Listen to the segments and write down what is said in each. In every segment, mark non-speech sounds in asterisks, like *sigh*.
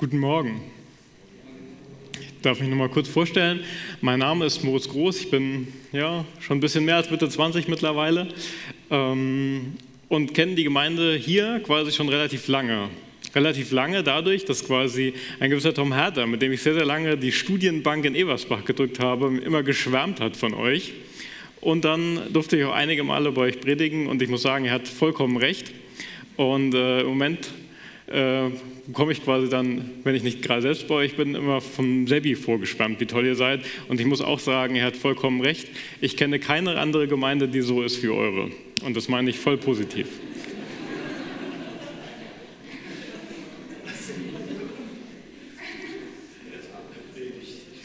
Guten Morgen. Ich darf mich noch mal kurz vorstellen. Mein Name ist Moritz Groß. Ich bin ja, schon ein bisschen mehr als Mitte 20 mittlerweile ähm, und kenne die Gemeinde hier quasi schon relativ lange. Relativ lange dadurch, dass quasi ein gewisser Tom Herter, mit dem ich sehr, sehr lange die Studienbank in Eversbach gedrückt habe, immer geschwärmt hat von euch. Und dann durfte ich auch einige Male bei euch predigen und ich muss sagen, er hat vollkommen recht. Und äh, im Moment äh, komme ich quasi dann, wenn ich nicht gerade selbst bei euch bin, immer vom Sebi vorgespannt, wie toll ihr seid. Und ich muss auch sagen, er hat vollkommen recht. Ich kenne keine andere Gemeinde, die so ist wie eure. Und das meine ich voll positiv.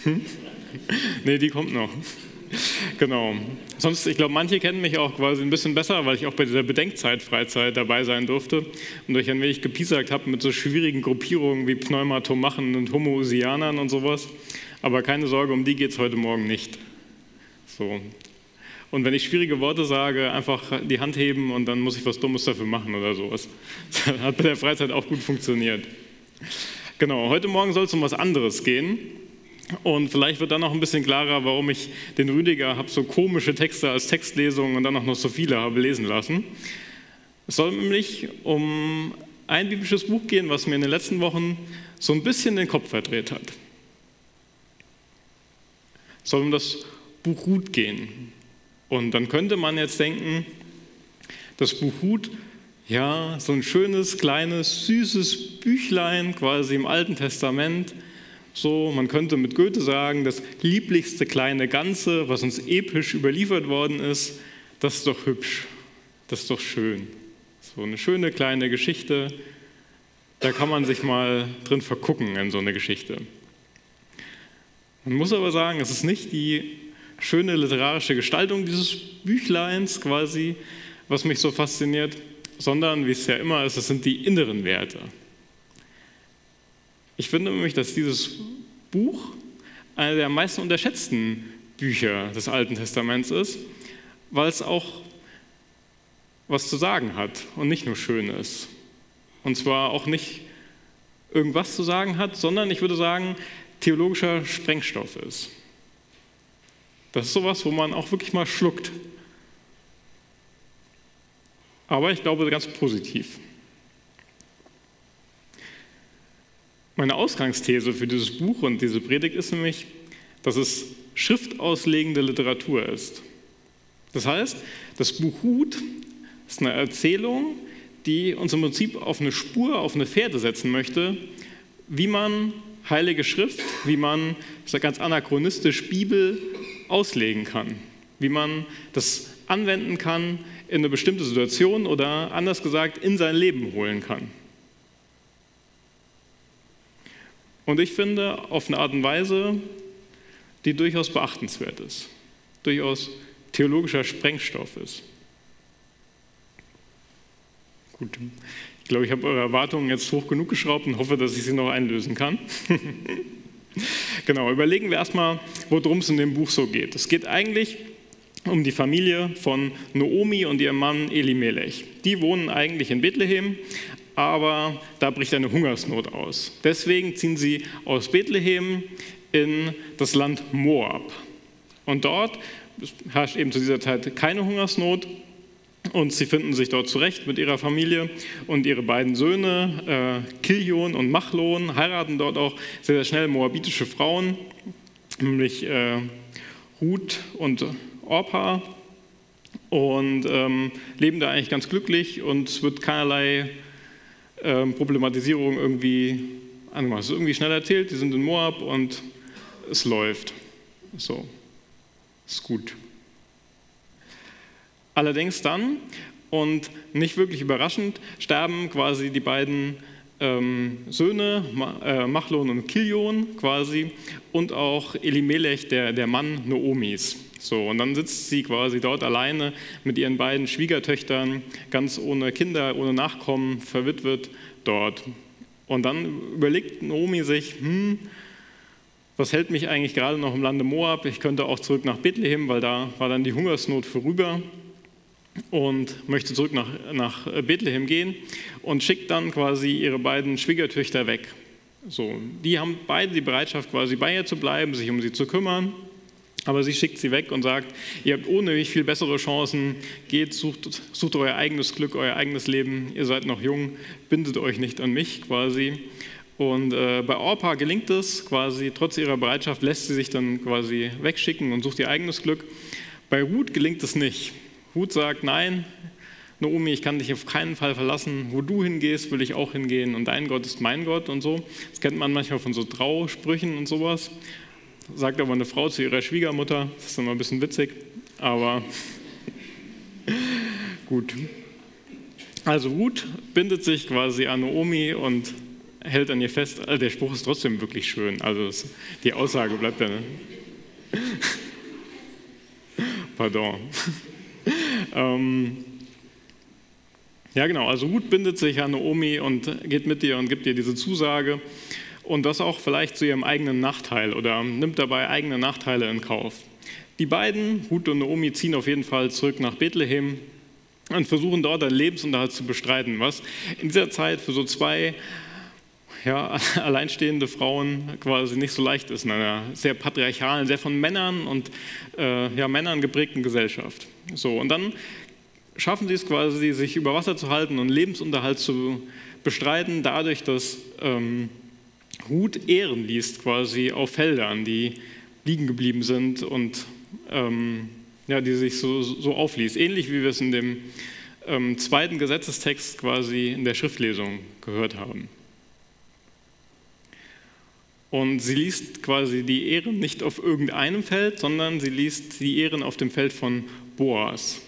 Hm? Nee, die kommt noch. *laughs* Genau. Sonst, ich glaube, manche kennen mich auch quasi ein bisschen besser, weil ich auch bei dieser Bedenkzeit-Freizeit dabei sein durfte und euch ein wenig gepiesackt habe mit so schwierigen Gruppierungen wie Pneumatomachen und Homoousianern und sowas. Aber keine Sorge, um die geht es heute Morgen nicht. So. Und wenn ich schwierige Worte sage, einfach die Hand heben und dann muss ich was Dummes dafür machen oder sowas. *laughs* Das hat bei der Freizeit auch gut funktioniert. Genau, heute Morgen soll es um was anderes gehen. Und vielleicht wird dann noch ein bisschen klarer, warum ich den Rüdiger habe so komische Texte als Textlesung und dann auch noch so viele habe lesen lassen. Es soll nämlich um ein biblisches Buch gehen, was mir in den letzten Wochen so ein bisschen den Kopf verdreht hat. Es soll um das Buch Hut gehen. Und dann könnte man jetzt denken, das Buch Hut, ja, so ein schönes, kleines, süßes Büchlein quasi im Alten Testament, so, man könnte mit Goethe sagen, das lieblichste kleine Ganze, was uns episch überliefert worden ist, das ist doch hübsch, das ist doch schön. So eine schöne kleine Geschichte, da kann man sich mal drin vergucken in so eine Geschichte. Man muss aber sagen, es ist nicht die schöne literarische Gestaltung dieses Büchleins quasi, was mich so fasziniert, sondern, wie es ja immer ist, es sind die inneren Werte. Ich finde nämlich, dass dieses Buch einer der meisten unterschätzten Bücher des Alten Testaments ist, weil es auch was zu sagen hat und nicht nur schön ist. Und zwar auch nicht irgendwas zu sagen hat, sondern ich würde sagen, theologischer Sprengstoff ist. Das ist sowas, wo man auch wirklich mal schluckt. Aber ich glaube ganz positiv. Meine Ausgangsthese für dieses Buch und diese Predigt ist nämlich, dass es schriftauslegende Literatur ist. Das heißt, das Buch Hut ist eine Erzählung, die uns im Prinzip auf eine Spur, auf eine Pferde setzen möchte, wie man Heilige Schrift, wie man, ich ganz anachronistisch, Bibel auslegen kann, wie man das anwenden kann in eine bestimmte Situation oder anders gesagt in sein Leben holen kann. Und ich finde, auf eine Art und Weise, die durchaus beachtenswert ist, durchaus theologischer Sprengstoff ist. Gut, ich glaube, ich habe eure Erwartungen jetzt hoch genug geschraubt und hoffe, dass ich sie noch einlösen kann. *laughs* genau, überlegen wir erstmal, worum es in dem Buch so geht. Es geht eigentlich um die Familie von Noomi und ihrem Mann Elimelech. Die wohnen eigentlich in Bethlehem, aber da bricht eine Hungersnot aus. Deswegen ziehen sie aus Bethlehem in das Land Moab. Und dort herrscht eben zu dieser Zeit keine Hungersnot und sie finden sich dort zurecht mit ihrer Familie und ihre beiden Söhne, äh, Kilion und Machlon, heiraten dort auch sehr, sehr schnell moabitische Frauen, nämlich äh, Ruth und Orpa und ähm, leben da eigentlich ganz glücklich und es wird keinerlei ähm, Problematisierung irgendwie angemacht. Es ist irgendwie schnell erzählt, die sind in Moab und es läuft. So, ist gut. Allerdings dann, und nicht wirklich überraschend, sterben quasi die beiden ähm, Söhne, äh, Machlon und Kilion quasi, und auch Elimelech, der, der Mann Noomis. So, und dann sitzt sie quasi dort alleine mit ihren beiden Schwiegertöchtern, ganz ohne Kinder, ohne Nachkommen, verwitwet dort. Und dann überlegt Naomi sich, hm, was hält mich eigentlich gerade noch im Lande Moab? Ich könnte auch zurück nach Bethlehem, weil da war dann die Hungersnot vorüber und möchte zurück nach, nach Bethlehem gehen und schickt dann quasi ihre beiden Schwiegertöchter weg. So, die haben beide die Bereitschaft, quasi bei ihr zu bleiben, sich um sie zu kümmern. Aber sie schickt sie weg und sagt, ihr habt mich viel bessere Chancen, geht, sucht, sucht euer eigenes Glück, euer eigenes Leben, ihr seid noch jung, bindet euch nicht an mich quasi. Und äh, bei Orpa gelingt es quasi, trotz ihrer Bereitschaft lässt sie sich dann quasi wegschicken und sucht ihr eigenes Glück. Bei Ruth gelingt es nicht. Ruth sagt, nein, Naomi, ich kann dich auf keinen Fall verlassen. Wo du hingehst, will ich auch hingehen und dein Gott ist mein Gott und so. Das kennt man manchmal von so Trausprüchen und sowas. Sagt aber eine Frau zu ihrer Schwiegermutter. Das ist immer ein bisschen witzig, aber *laughs* gut. Also Ruth bindet sich quasi an Naomi und hält an ihr fest. Also der Spruch ist trotzdem wirklich schön. Also die Aussage bleibt ja. Ne? *laughs* Pardon. *laughs* ähm, ja, genau. Also Ruth bindet sich an Naomi und geht mit ihr und gibt ihr diese Zusage. Und das auch vielleicht zu ihrem eigenen Nachteil oder nimmt dabei eigene Nachteile in Kauf. Die beiden, Ruth und Naomi, ziehen auf jeden Fall zurück nach Bethlehem und versuchen dort einen Lebensunterhalt zu bestreiten, was in dieser Zeit für so zwei ja, *laughs* alleinstehende Frauen quasi nicht so leicht ist in einer sehr patriarchalen, sehr von Männern und äh, ja, Männern geprägten Gesellschaft. So, und dann schaffen sie es quasi, sich über Wasser zu halten und Lebensunterhalt zu bestreiten, dadurch, dass ähm, Hut Ehren liest quasi auf Feldern, die liegen geblieben sind und ähm, ja, die sich so, so aufliest. Ähnlich wie wir es in dem ähm, zweiten Gesetzestext quasi in der Schriftlesung gehört haben. Und sie liest quasi die Ehren nicht auf irgendeinem Feld, sondern sie liest die Ehren auf dem Feld von Boas.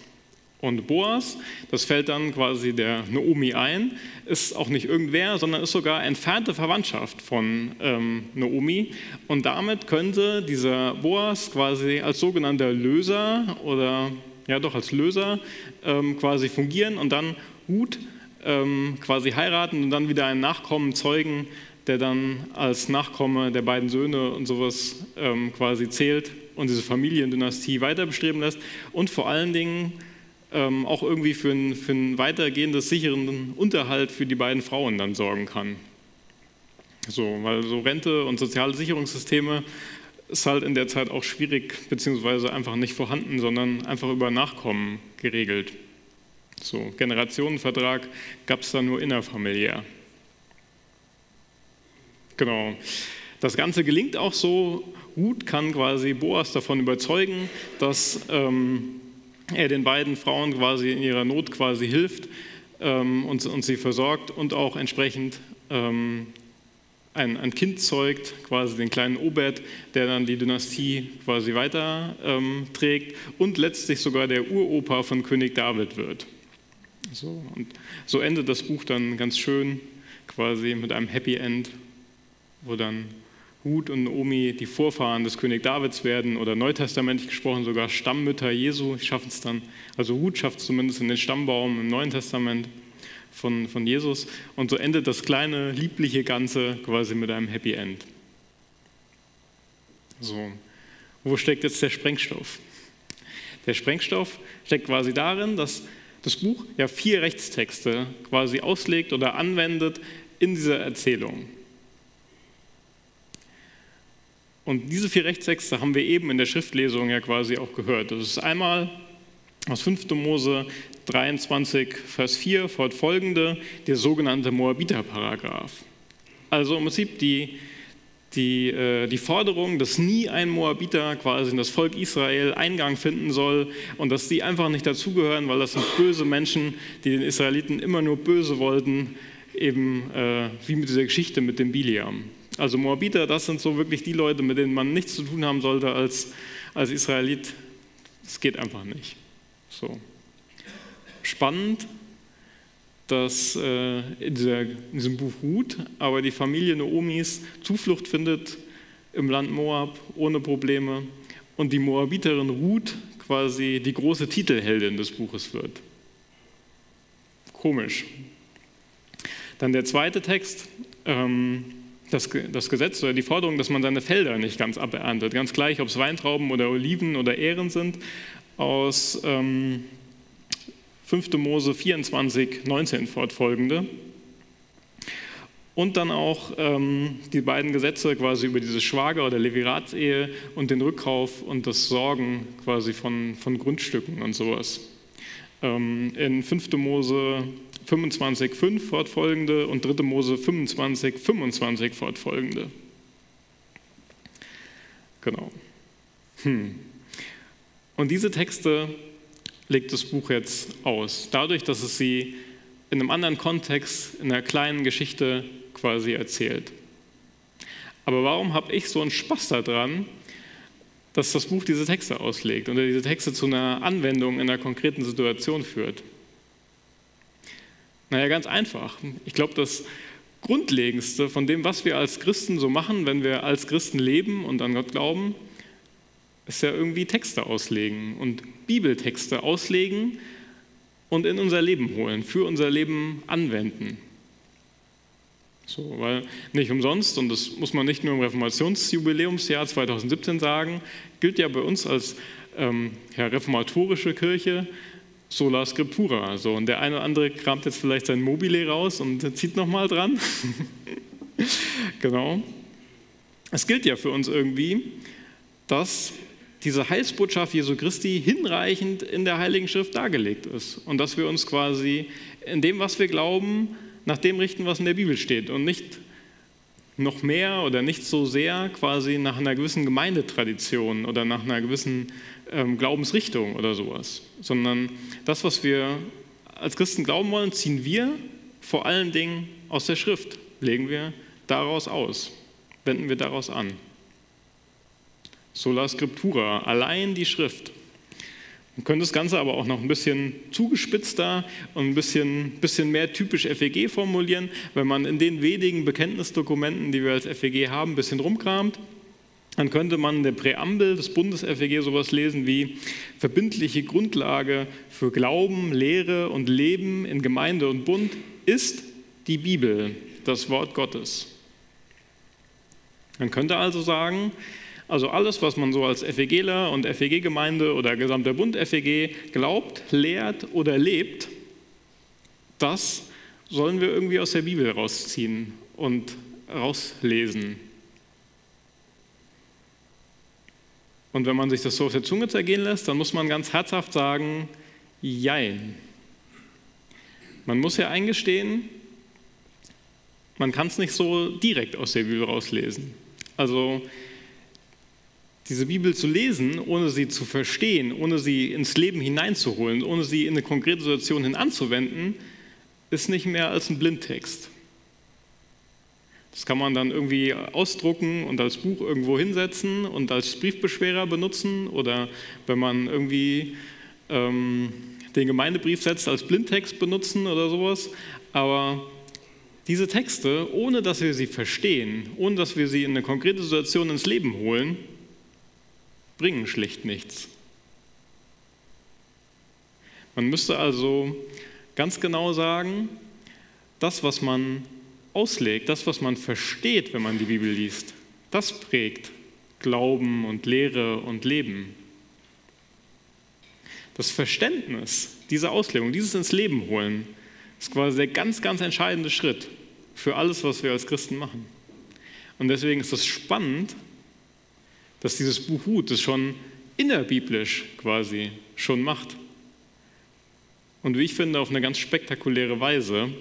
Und Boas, das fällt dann quasi der Naomi ein, ist auch nicht irgendwer, sondern ist sogar entfernte Verwandtschaft von ähm, Naomi. Und damit könnte dieser Boas quasi als sogenannter Löser oder ja doch als Löser ähm, quasi fungieren und dann Hut ähm, quasi heiraten und dann wieder einen Nachkommen zeugen, der dann als Nachkomme der beiden Söhne und sowas ähm, quasi zählt und diese Familiendynastie weiter bestreben lässt. Und vor allen Dingen ähm, auch irgendwie für ein, für ein weitergehendes sicheren Unterhalt für die beiden Frauen dann sorgen kann. So, weil so Rente und soziale Sicherungssysteme ist halt in der Zeit auch schwierig, beziehungsweise einfach nicht vorhanden, sondern einfach über Nachkommen geregelt. So, Generationenvertrag gab es da nur innerfamiliär. Genau. Das Ganze gelingt auch so. Ruth kann quasi Boas davon überzeugen, dass ähm, er den beiden Frauen quasi in ihrer Not quasi hilft ähm, und, und, sie versorgt und auch entsprechend ähm, ein, ein, Kind zeugt, quasi den kleinen Obed, der dann die Dynastie quasi weiterträgt ähm, und letztlich sogar der Uropa von König David wird. So, und so endet das Buch dann ganz schön, quasi mit einem Happy End, wo dann Ruth und Naomi die Vorfahren des König Davids werden oder neutestamentlich gesprochen sogar Stammmütter Jesu. Schaffen es dann, also Ruth schafft es zumindest in den Stammbaum im Neuen Testament von, von Jesus. Und so endet das kleine, liebliche Ganze quasi mit einem Happy End. So, wo steckt jetzt der Sprengstoff? Der Sprengstoff steckt quasi darin, dass das Buch ja vier Rechtstexte quasi auslegt oder anwendet in dieser Erzählung. Und diese vier Rechtstexte haben wir eben in der Schriftlesung ja quasi auch gehört. Das ist einmal aus 5. Mose 23, Vers 4 fortfolgende, der sogenannte Moabiter-Paragraph. Also im Prinzip die, die, äh, die Forderung, dass nie ein Moabiter quasi in das Volk Israel Eingang finden soll und dass die einfach nicht dazugehören, weil das sind böse Menschen, die den Israeliten immer nur böse wollten, eben äh, wie mit dieser Geschichte mit dem Biliam. Also Moabiter, das sind so wirklich die Leute, mit denen man nichts zu tun haben sollte als, als Israelit. Das geht einfach nicht. So. Spannend, dass äh, in, dieser, in, diesem Buch Ruth aber die Familie Naomis Zuflucht findet im Land Moab ohne Probleme und die Moabiterin Ruth quasi die große Titelheldin des Buches wird. Komisch. Dann der zweite Text. Ähm, das, das Gesetz oder die Forderung, dass man seine Felder nicht ganz aberntet, ganz gleich, ob es Weintrauben oder Oliven oder Ähren sind, aus ähm, 5. Mose 24, 19 fortfolgende. und dann auch ähm, die beiden Gesetze quasi über diese Schwager- oder Leviratsehe und den Rückkauf und das Sorgen quasi von, von Grundstücken und sowas. Ähm, in 5. Mose 25,5 fortfolgende und 3. Mose 25, 25 fortfolgende. Genau. Hm. Und diese Texte legt das Buch jetzt aus, dadurch, dass es sie in einem anderen Kontext, in einer kleinen Geschichte quasi erzählt. Aber warum habe ich so einen Spaß daran, dass das Buch diese Texte auslegt und diese Texte zu einer Anwendung in einer konkreten Situation führt? Naja, ganz einfach. Ich glaube, das Grundlegendste von dem, was wir als Christen so machen, wenn wir als Christen leben und an Gott glauben, ist ja irgendwie Texte auslegen und Bibeltexte auslegen und in unser Leben holen, für unser Leben anwenden. So, weil nicht umsonst, und das muss man nicht nur im Reformationsjubiläumsjahr 2017 sagen, gilt ja bei uns als ähm, ja, reformatorische Kirche sola scriptura. So, und der eine oder andere kramt jetzt vielleicht sein Mobile raus und zieht nochmal dran. *laughs* genau. Es gilt ja für uns irgendwie, dass diese Heilsbotschaft Jesu Christi hinreichend in der Heiligen Schrift dargelegt ist und dass wir uns quasi in dem, was wir glauben, nach dem richten, was in der Bibel steht und nicht noch mehr oder nicht so sehr quasi nach einer gewissen Gemeindetradition oder nach einer gewissen ähm, Glaubensrichtung oder sowas, sondern das, was wir als Christen glauben wollen, ziehen wir vor allen Dingen aus der Schrift, legen wir daraus aus, wenden wir daraus an. Sola Scriptura, allein die Schrift. Man könnte das Ganze aber auch noch ein bisschen zugespitzter und ein bisschen, bisschen mehr typisch FEG formulieren, wenn man in den wenigen Bekenntnisdokumenten, die wir als FEG haben, ein bisschen rumkramt. Dann könnte man in der Präambel des Bundes-FEG sowas lesen wie verbindliche Grundlage für Glauben, Lehre und Leben in Gemeinde und Bund ist die Bibel, das Wort Gottes. Man könnte also sagen, also alles, was man so als FEGler und FEG-Gemeinde oder gesamter Bund FEG glaubt, lehrt oder lebt, das sollen wir irgendwie aus der Bibel rausziehen und rauslesen. Und wenn man sich das so auf der Zunge zergehen lässt, dann muss man ganz herzhaft sagen, jein. Man muss ja eingestehen, man kann es nicht so direkt aus der Bibel rauslesen. Also diese Bibel zu lesen, ohne sie zu verstehen, ohne sie ins Leben hineinzuholen, ohne sie in eine konkrete Situation hin anzuwenden, ist nicht mehr als ein Blindtext. Das kann man dann irgendwie ausdrucken und als Buch irgendwo hinsetzen und als Briefbeschwerer benutzen oder wenn man irgendwie ähm, den Gemeindebrief setzt, als Blindtext benutzen oder sowas. Aber diese Texte, ohne dass wir sie verstehen, ohne dass wir sie in eine konkrete Situation ins Leben holen, bringen schlicht nichts. Man müsste also ganz genau sagen, das, was man auslegt, das, was man versteht, wenn man die Bibel liest, das prägt Glauben und Lehre und Leben. Das Verständnis dieser Auslegung, dieses ins Leben holen, ist quasi der ganz, ganz entscheidende Schritt für alles, was wir als Christen machen. Und deswegen ist es spannend, dass dieses Buch Hut das schon innerbiblisch quasi schon macht. Und wie ich finde, auf eine ganz spektakuläre Weise,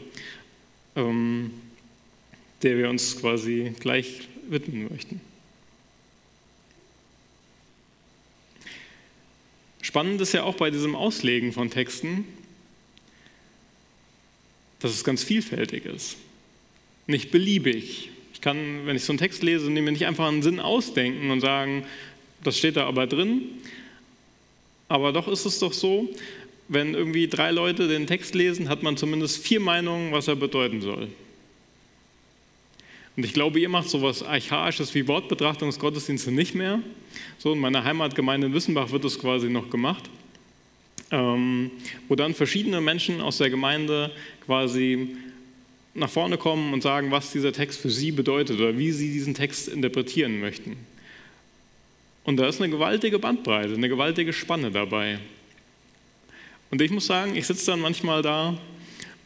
ähm, der wir uns quasi gleich widmen möchten. Spannend ist ja auch bei diesem Auslegen von Texten, dass es ganz vielfältig ist. Nicht beliebig, ich kann, wenn ich so einen Text lese, mir nicht einfach einen Sinn ausdenken und sagen, das steht da aber drin. Aber doch ist es doch so, wenn irgendwie drei Leute den Text lesen, hat man zumindest vier Meinungen, was er bedeuten soll. Und ich glaube, ihr macht sowas Archaisches wie Wortbetrachtungsgottesdienste nicht mehr. So in meiner Heimatgemeinde in Wissenbach wird das quasi noch gemacht, ähm, wo dann verschiedene Menschen aus der Gemeinde quasi nach vorne kommen und sagen, was dieser Text für sie bedeutet oder wie sie diesen Text interpretieren möchten. Und da ist eine gewaltige Bandbreite, eine gewaltige Spanne dabei. Und ich muss sagen, ich sitze dann manchmal da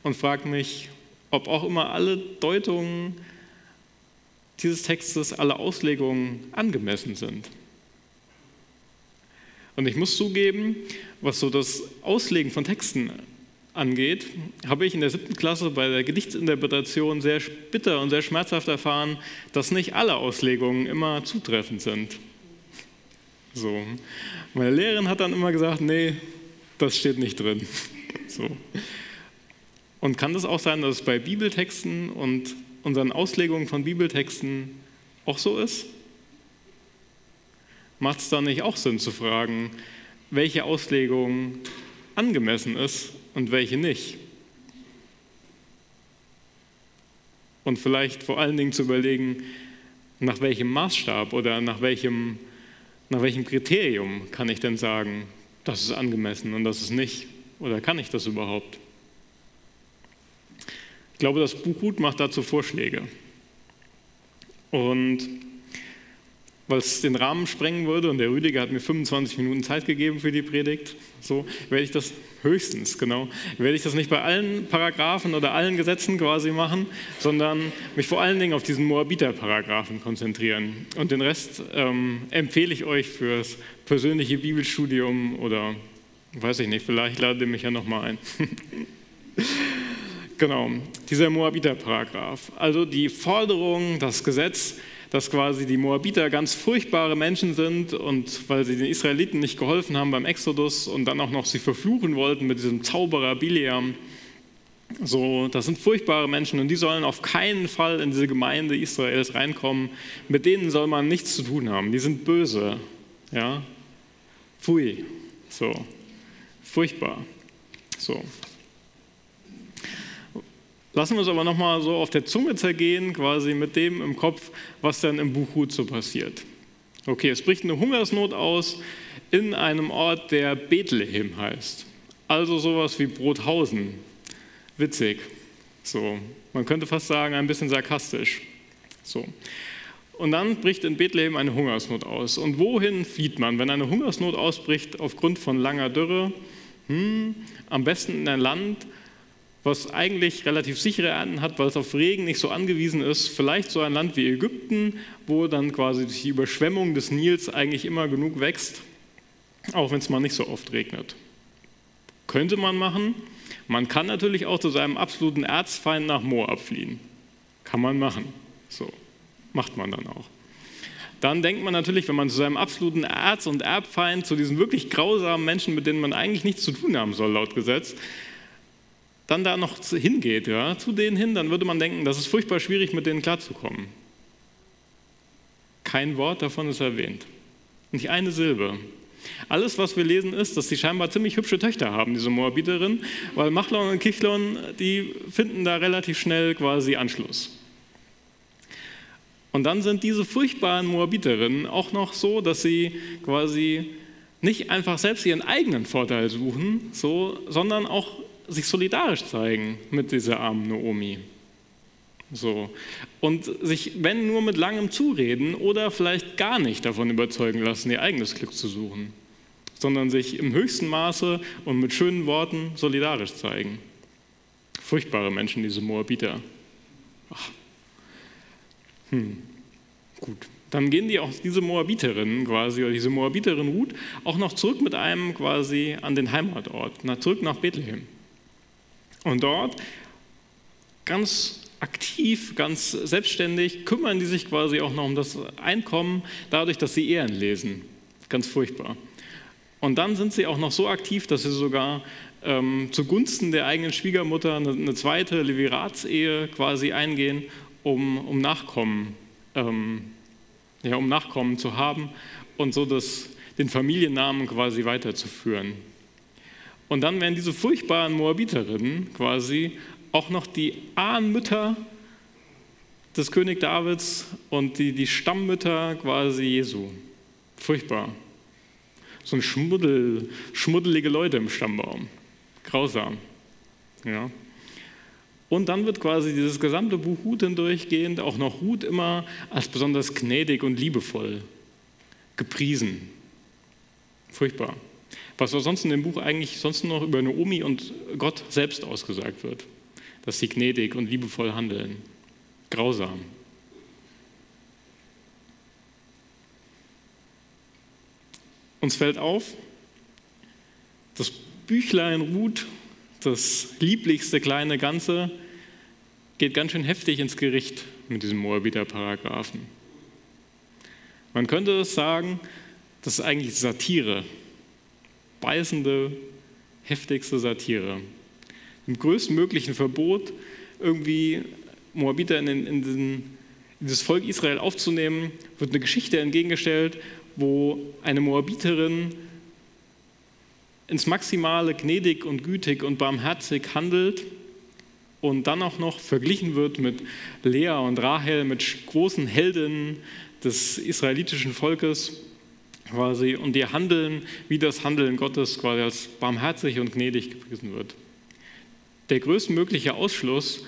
und frage mich, ob auch immer alle Deutungen dieses Textes, alle Auslegungen angemessen sind. Und ich muss zugeben, was so das Auslegen von Texten angeht, habe ich in der siebten Klasse bei der Gedichtsinterpretation sehr bitter und sehr schmerzhaft erfahren, dass nicht alle Auslegungen immer zutreffend sind. So. Meine Lehrerin hat dann immer gesagt, nee, das steht nicht drin. *laughs* So. Und kann das auch sein, dass es bei Bibeltexten und unseren Auslegungen von Bibeltexten auch so ist? Macht es da nicht auch Sinn zu fragen, welche Auslegung angemessen ist und welche nicht? Und vielleicht vor allen Dingen zu überlegen, nach welchem Maßstab oder nach welchem, nach welchem Kriterium kann ich denn sagen, das ist angemessen und das ist nicht? Oder kann ich das überhaupt? Ich glaube, das Buch Ruth macht dazu Vorschläge. Und weil es den Rahmen sprengen würde und der Rüdiger hat mir 25 Minuten Zeit gegeben für die Predigt, so werde ich das höchstens, genau, werde ich das nicht bei allen Paragraphen oder allen Gesetzen quasi machen, sondern mich vor allen Dingen auf diesen Moabiter-Paragraphen konzentrieren. Und den Rest ähm, empfehle ich euch fürs persönliche Bibelstudium oder weiß ich nicht, vielleicht ladet ihr mich ja nochmal ein. *laughs* genau, dieser Moabiter-Paragraph, also die Forderung, das Gesetz, dass quasi die Moabiter ganz furchtbare Menschen sind und weil sie den Israeliten nicht geholfen haben beim Exodus und dann auch noch sie verfluchen wollten mit diesem Zauberer Biliam. So, das sind furchtbare Menschen und die sollen auf keinen Fall in diese Gemeinde Israels reinkommen. Mit denen soll man nichts zu tun haben. Die sind böse. Ja? Pfui. So. Furchtbar. So. Lassen wir uns aber nochmal so auf der Zunge zergehen, quasi mit dem im Kopf, was dann im Buch Ruth so passiert. Okay, es bricht eine Hungersnot aus in einem Ort, der Bethlehem heißt. Also sowas wie Brothausen. Witzig. So, man könnte fast sagen, ein bisschen sarkastisch. So. Und dann bricht in Bethlehem eine Hungersnot aus. Und wohin flieht man, wenn eine Hungersnot ausbricht aufgrund von langer Dürre? Hm, am besten in ein Land, was eigentlich relativ sichere Ernten hat, weil es auf Regen nicht so angewiesen ist. Vielleicht so ein Land wie Ägypten, wo dann quasi durch die Überschwemmung des Nils eigentlich immer genug wächst, auch wenn es mal nicht so oft regnet. Könnte man machen. Man kann natürlich auch zu seinem absoluten Erzfeind nach Moab fliehen. Kann man machen. So, macht man dann auch. Dann denkt man natürlich, wenn man zu seinem absoluten Erz- und Erbfeind, zu diesen wirklich grausamen Menschen, mit denen man eigentlich nichts zu tun haben soll, laut Gesetz, dann da noch hingeht, ja, zu denen hin, dann würde man denken, das ist furchtbar schwierig, mit denen klarzukommen. Kein Wort davon ist erwähnt. Nicht eine Silbe. Alles, was wir lesen, ist, dass sie scheinbar ziemlich hübsche Töchter haben, diese Moabiterin, weil Machlon und Kichlon, die finden da relativ schnell quasi Anschluss. Und dann sind diese furchtbaren Moabiterinnen auch noch so, dass sie quasi nicht einfach selbst ihren eigenen Vorteil suchen, so, sondern auch sich solidarisch zeigen mit dieser armen Naomi. So. Und sich, wenn nur mit langem Zureden oder vielleicht gar nicht davon überzeugen lassen, ihr eigenes Glück zu suchen, sondern sich im höchsten Maße und mit schönen Worten solidarisch zeigen. Furchtbare Menschen, diese Moabiter. Ach. Hm. Gut. Dann gehen die auch, diese Moabiterinnen quasi, oder diese Moabiterin Ruth, auch noch zurück mit einem quasi an den Heimatort, zurück nach Bethlehem. Und dort ganz aktiv, ganz selbstständig kümmern die sich quasi auch noch um das Einkommen, dadurch, dass sie Ehren lesen. Ganz furchtbar. Und dann sind sie auch noch so aktiv, dass sie sogar ähm, zugunsten der eigenen Schwiegermutter eine, eine zweite Leviratsehe quasi eingehen, um, um Nachkommen, ähm, ja, um Nachkommen zu haben und so das, den Familiennamen quasi weiterzuführen. Und dann werden diese furchtbaren Moabiterinnen quasi auch noch die Ahnmütter des König Davids und die, die Stammmütter quasi Jesu. Furchtbar. So ein Schmuddel, schmuddelige Leute im Stammbaum. Grausam. Ja. Und dann wird quasi dieses gesamte Buch Ruth hindurchgehend auch noch Ruth immer als besonders gnädig und liebevoll gepriesen. Furchtbar was sonst in dem Buch eigentlich sonst noch über Naomi und Gott selbst ausgesagt wird. dass sie gnädig und liebevoll handeln. Grausam. Uns fällt auf, das Büchlein Ruth, das lieblichste kleine Ganze, geht ganz schön heftig ins Gericht mit diesem Moabiter Paragraphen. Man könnte sagen, das ist eigentlich Satire, beißende, heftigste Satire. Im größtmöglichen Verbot, irgendwie Moabiter in, den, in, den, in dieses Volk Israel aufzunehmen, wird eine Geschichte entgegengestellt, wo eine Moabiterin ins Maximale gnädig und gütig und barmherzig handelt und dann auch noch verglichen wird mit Lea und Rahel, mit großen Heldinnen des israelitischen Volkes quasi und ihr Handeln wie das Handeln Gottes quasi als barmherzig und gnädig gepriesen wird. Der größtmögliche Ausschluss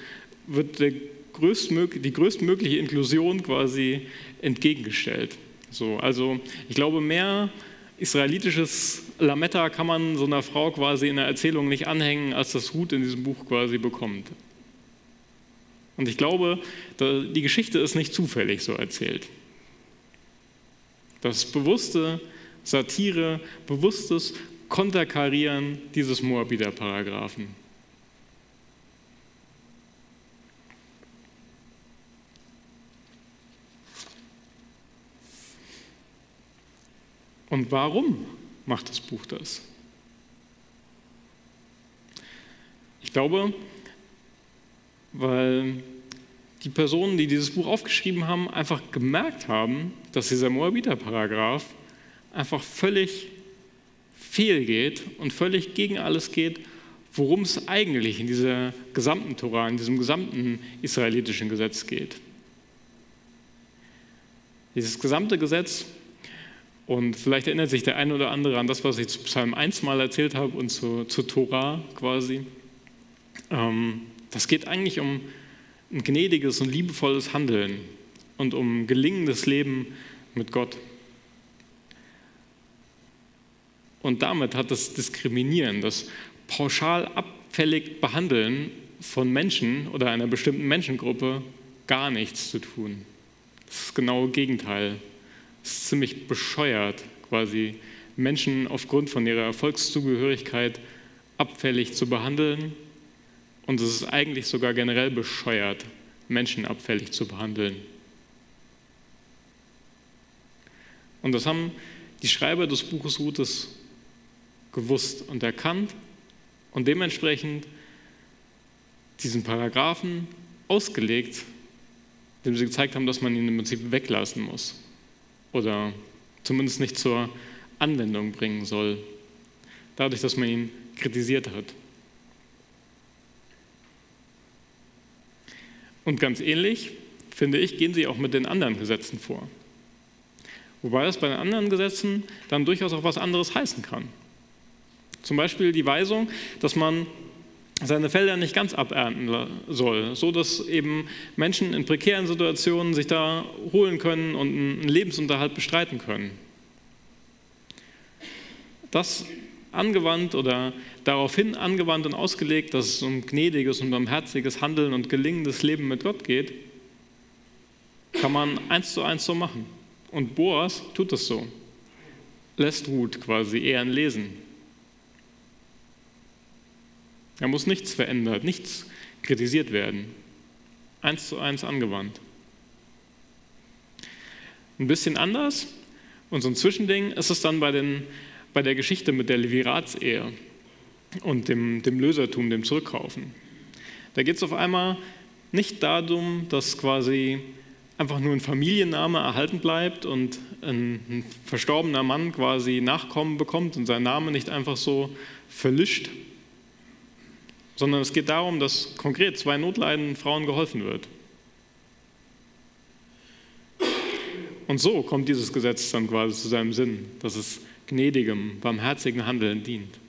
wird der größtmög die größtmögliche Inklusion quasi entgegengestellt. So, also ich glaube, mehr israelitisches Lametta kann man so einer Frau quasi in der Erzählung nicht anhängen, als das Hut in diesem Buch quasi bekommt. Und ich glaube, die Geschichte ist nicht zufällig so erzählt. Das bewusste Satire, bewusstes Konterkarieren dieses Moabiter-Paragraphen. Und warum macht das Buch das? Ich glaube, weil die Personen, die dieses Buch aufgeschrieben haben, einfach gemerkt haben, dass dieser Moabiter-Paragraph einfach völlig fehlgeht und völlig gegen alles geht, worum es eigentlich in dieser gesamten Tora, in diesem gesamten israelitischen Gesetz geht. Dieses gesamte Gesetz, und vielleicht erinnert sich der eine oder andere an das, was ich zu Psalm 1 mal erzählt habe und zu, zu Tora quasi. Ähm, das geht eigentlich um ein gnädiges und liebevolles Handeln und um gelingendes Leben mit Gott. Und damit hat das Diskriminieren, das pauschal abfällig Behandeln von Menschen oder einer bestimmten Menschengruppe gar nichts zu tun. Das ist das genaue Gegenteil. Es ist ziemlich bescheuert, quasi Menschen aufgrund von ihrer Erfolgszugehörigkeit abfällig zu behandeln und es ist eigentlich sogar generell bescheuert, Menschen abfällig zu behandeln. Und das haben die Schreiber des Buches Rutes gewusst und erkannt und dementsprechend diesen Paragraphen ausgelegt, indem sie gezeigt haben, dass man ihn im Prinzip weglassen muss oder zumindest nicht zur Anwendung bringen soll, dadurch, dass man ihn kritisiert hat. Und ganz ähnlich, finde ich, gehen sie auch mit den anderen Gesetzen vor. Wobei das bei den anderen Gesetzen dann durchaus auch was anderes heißen kann. Zum Beispiel die Weisung, dass man seine Felder nicht ganz abernten soll, so dass eben Menschen in prekären Situationen sich da holen können und einen Lebensunterhalt bestreiten können. Das angewandt oder daraufhin angewandt und ausgelegt, dass es um gnädiges und barmherziges Handeln und gelingendes Leben mit Gott geht, kann man eins zu eins so machen. Und Boas tut es so. Lässt Ruth quasi Ehren lesen. Er muss nichts verändert, nichts kritisiert werden. Eins zu eins angewandt. Ein bisschen anders und so ein Zwischending ist es dann bei den bei der Geschichte mit der Leviratsehe und dem, dem Lösertum, dem Zurückkaufen. Da geht es auf einmal nicht darum, dass quasi einfach nur ein Familienname erhalten bleibt und ein, ein verstorbener Mann quasi Nachkommen bekommt und sein Name nicht einfach so verlischt, sondern es geht darum, dass konkret zwei notleidenden Frauen geholfen wird. Und so kommt dieses Gesetz dann quasi zu seinem Sinn, dass es gnädigem, barmherzigen Handeln dient.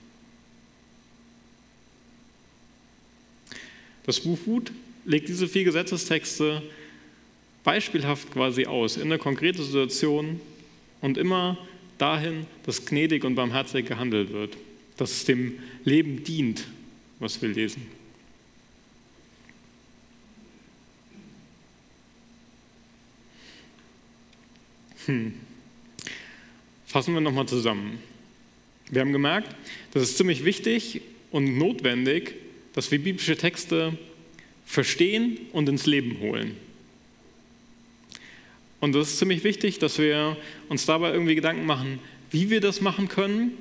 Das Buch Wut legt diese vier Gesetzestexte beispielhaft quasi aus, in eine konkrete Situation und immer dahin, dass gnädig und barmherzig gehandelt wird, dass es dem Leben dient, was wir lesen. Hm. Fassen wir nochmal zusammen. Wir haben gemerkt, das ist ziemlich wichtig und notwendig, dass wir biblische Texte verstehen und ins Leben holen. Und das ist ziemlich wichtig, dass wir uns dabei irgendwie Gedanken machen, wie wir das machen können,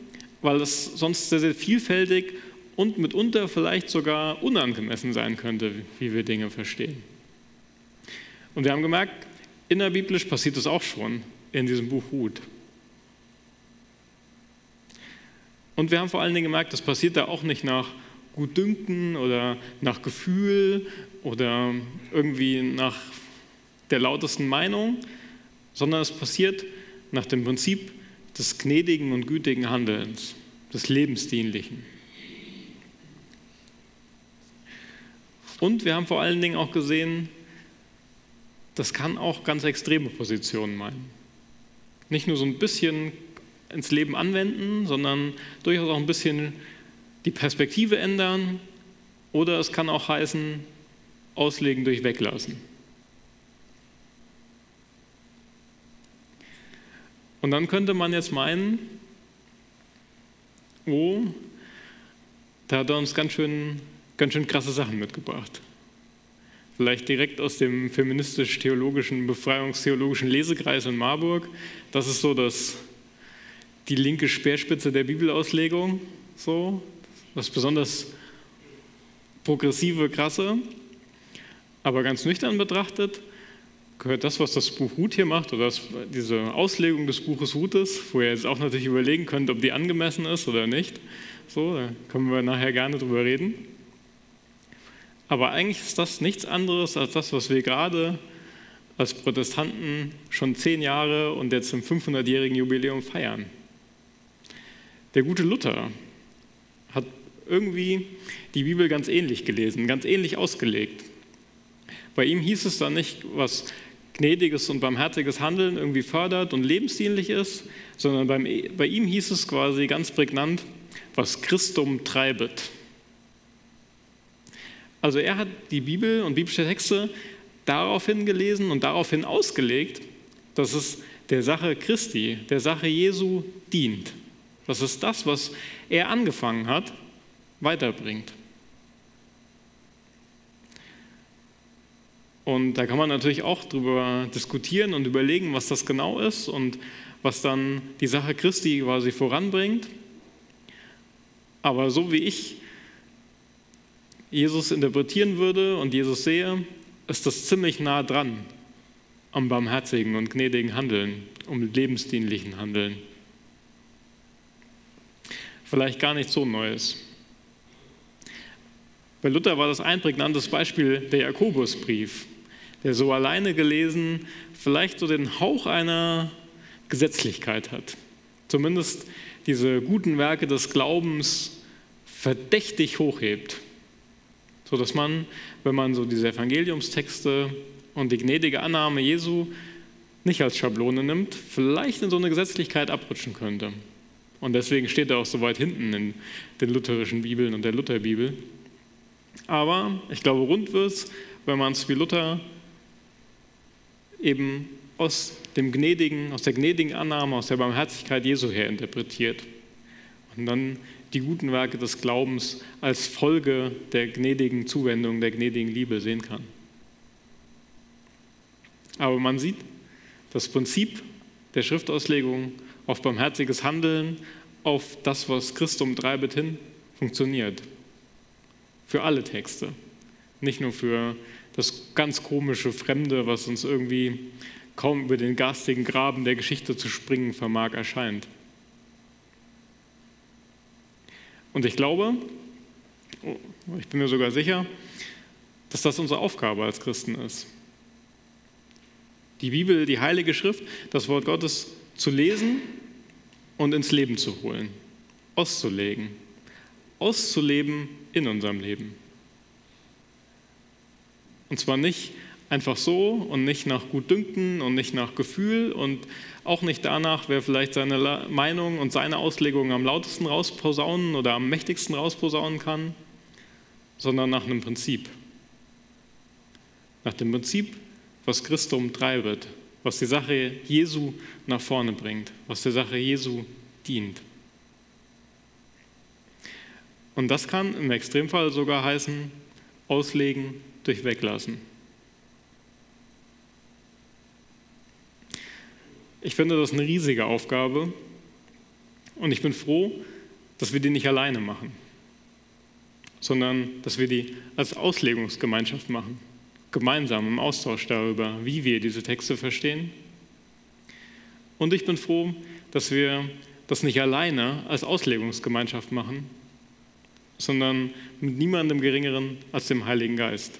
weil das sonst sehr, sehr vielfältig und mitunter vielleicht sogar unangemessen sein könnte, wie wir Dinge verstehen. Und wir haben gemerkt, innerbiblisch passiert das auch schon in diesem Buch Ruth. Und wir haben vor allen Dingen gemerkt, das passiert da auch nicht nach Gutdünken oder nach Gefühl oder irgendwie nach der lautesten Meinung, sondern es passiert nach dem Prinzip des gnädigen und gütigen Handelns, des Lebensdienlichen. Und wir haben vor allen Dingen auch gesehen, das kann auch ganz extreme Positionen meinen. Nicht nur so ein bisschen ins Leben anwenden, sondern durchaus auch ein bisschen die Perspektive ändern oder es kann auch heißen, auslegen durch weglassen. Und dann könnte man jetzt meinen, oh, da hat er uns ganz schön, ganz schön krasse Sachen mitgebracht. Vielleicht direkt aus dem feministisch-theologischen, befreiungstheologischen Lesekreis in Marburg. Das ist so das, die linke Speerspitze der Bibelauslegung. So, was besonders progressive, krasse. Aber ganz nüchtern betrachtet gehört das, was das Buch Ruth hier macht, oder das, diese Auslegung des Buches Rutes, wo ihr jetzt auch natürlich überlegen könnt, ob die angemessen ist oder nicht. So, da können wir nachher gerne drüber reden. Aber eigentlich ist das nichts anderes als das, was wir gerade als Protestanten schon zehn Jahre und jetzt im 500-jährigen Jubiläum feiern. Der gute Luther hat irgendwie die Bibel ganz ähnlich gelesen, ganz ähnlich ausgelegt. Bei ihm hieß es dann nicht, was gnädiges und barmherziges Handeln irgendwie fördert und lebensdienlich ist, sondern beim, bei ihm hieß es quasi ganz prägnant, was Christum treibet. Also er hat die Bibel und biblische Texte daraufhin gelesen und daraufhin ausgelegt, dass es der Sache Christi, der Sache Jesu dient. Dass es das, was er angefangen hat, weiterbringt. Und da kann man natürlich auch darüber diskutieren und überlegen, was das genau ist und was dann die Sache Christi quasi voranbringt. Aber so wie ich Jesus interpretieren würde und Jesus sehe, ist das ziemlich nah dran am barmherzigen und gnädigen Handeln, um lebensdienlichen Handeln. Vielleicht gar nicht so Neues. Bei Luther war das ein prägnantes Beispiel der Jakobusbrief der so alleine gelesen vielleicht so den Hauch einer Gesetzlichkeit hat. Zumindest diese guten Werke des Glaubens verdächtig hochhebt. So dass man, wenn man so diese Evangeliumstexte und die gnädige Annahme Jesu nicht als Schablone nimmt, vielleicht in so eine Gesetzlichkeit abrutschen könnte. Und deswegen steht er auch so weit hinten in den lutherischen Bibeln und der Lutherbibel. Aber ich glaube, rund wird es, wenn man es wie Luther eben aus dem gnädigen, aus der gnädigen Annahme, aus der Barmherzigkeit Jesu her interpretiert. Und dann die guten Werke des Glaubens als Folge der gnädigen Zuwendung, der gnädigen Liebe sehen kann. Aber man sieht, das Prinzip der Schriftauslegung auf barmherziges Handeln, auf das, was Christum treibet hin, funktioniert. Für alle Texte, nicht nur für das ganz komische Fremde, was uns irgendwie kaum über den garstigen Graben der Geschichte zu springen vermag, erscheint. Und ich glaube, oh, ich bin mir sogar sicher, dass das unsere Aufgabe als Christen ist. Die Bibel, die Heilige Schrift, das Wort Gottes zu lesen und ins Leben zu holen, auszulegen, auszuleben in unserem Leben. Und zwar nicht einfach so und nicht nach Gutdünken und nicht nach Gefühl und auch nicht danach, wer vielleicht seine Meinung und seine Auslegung am lautesten rausposaunen oder am mächtigsten rausposaunen kann, sondern nach einem Prinzip. Nach dem Prinzip, was Christum treibet, was die Sache Jesu nach vorne bringt, was der Sache Jesu dient. Und das kann im Extremfall sogar heißen, auslegen durch Weglassen. Ich finde das eine riesige Aufgabe und ich bin froh, dass wir die nicht alleine machen, sondern dass wir die als Auslegungsgemeinschaft machen, gemeinsam im Austausch darüber, wie wir diese Texte verstehen. Und ich bin froh, dass wir das nicht alleine als Auslegungsgemeinschaft machen, sondern mit niemandem Geringeren als dem Heiligen Geist.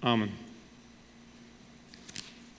Amen.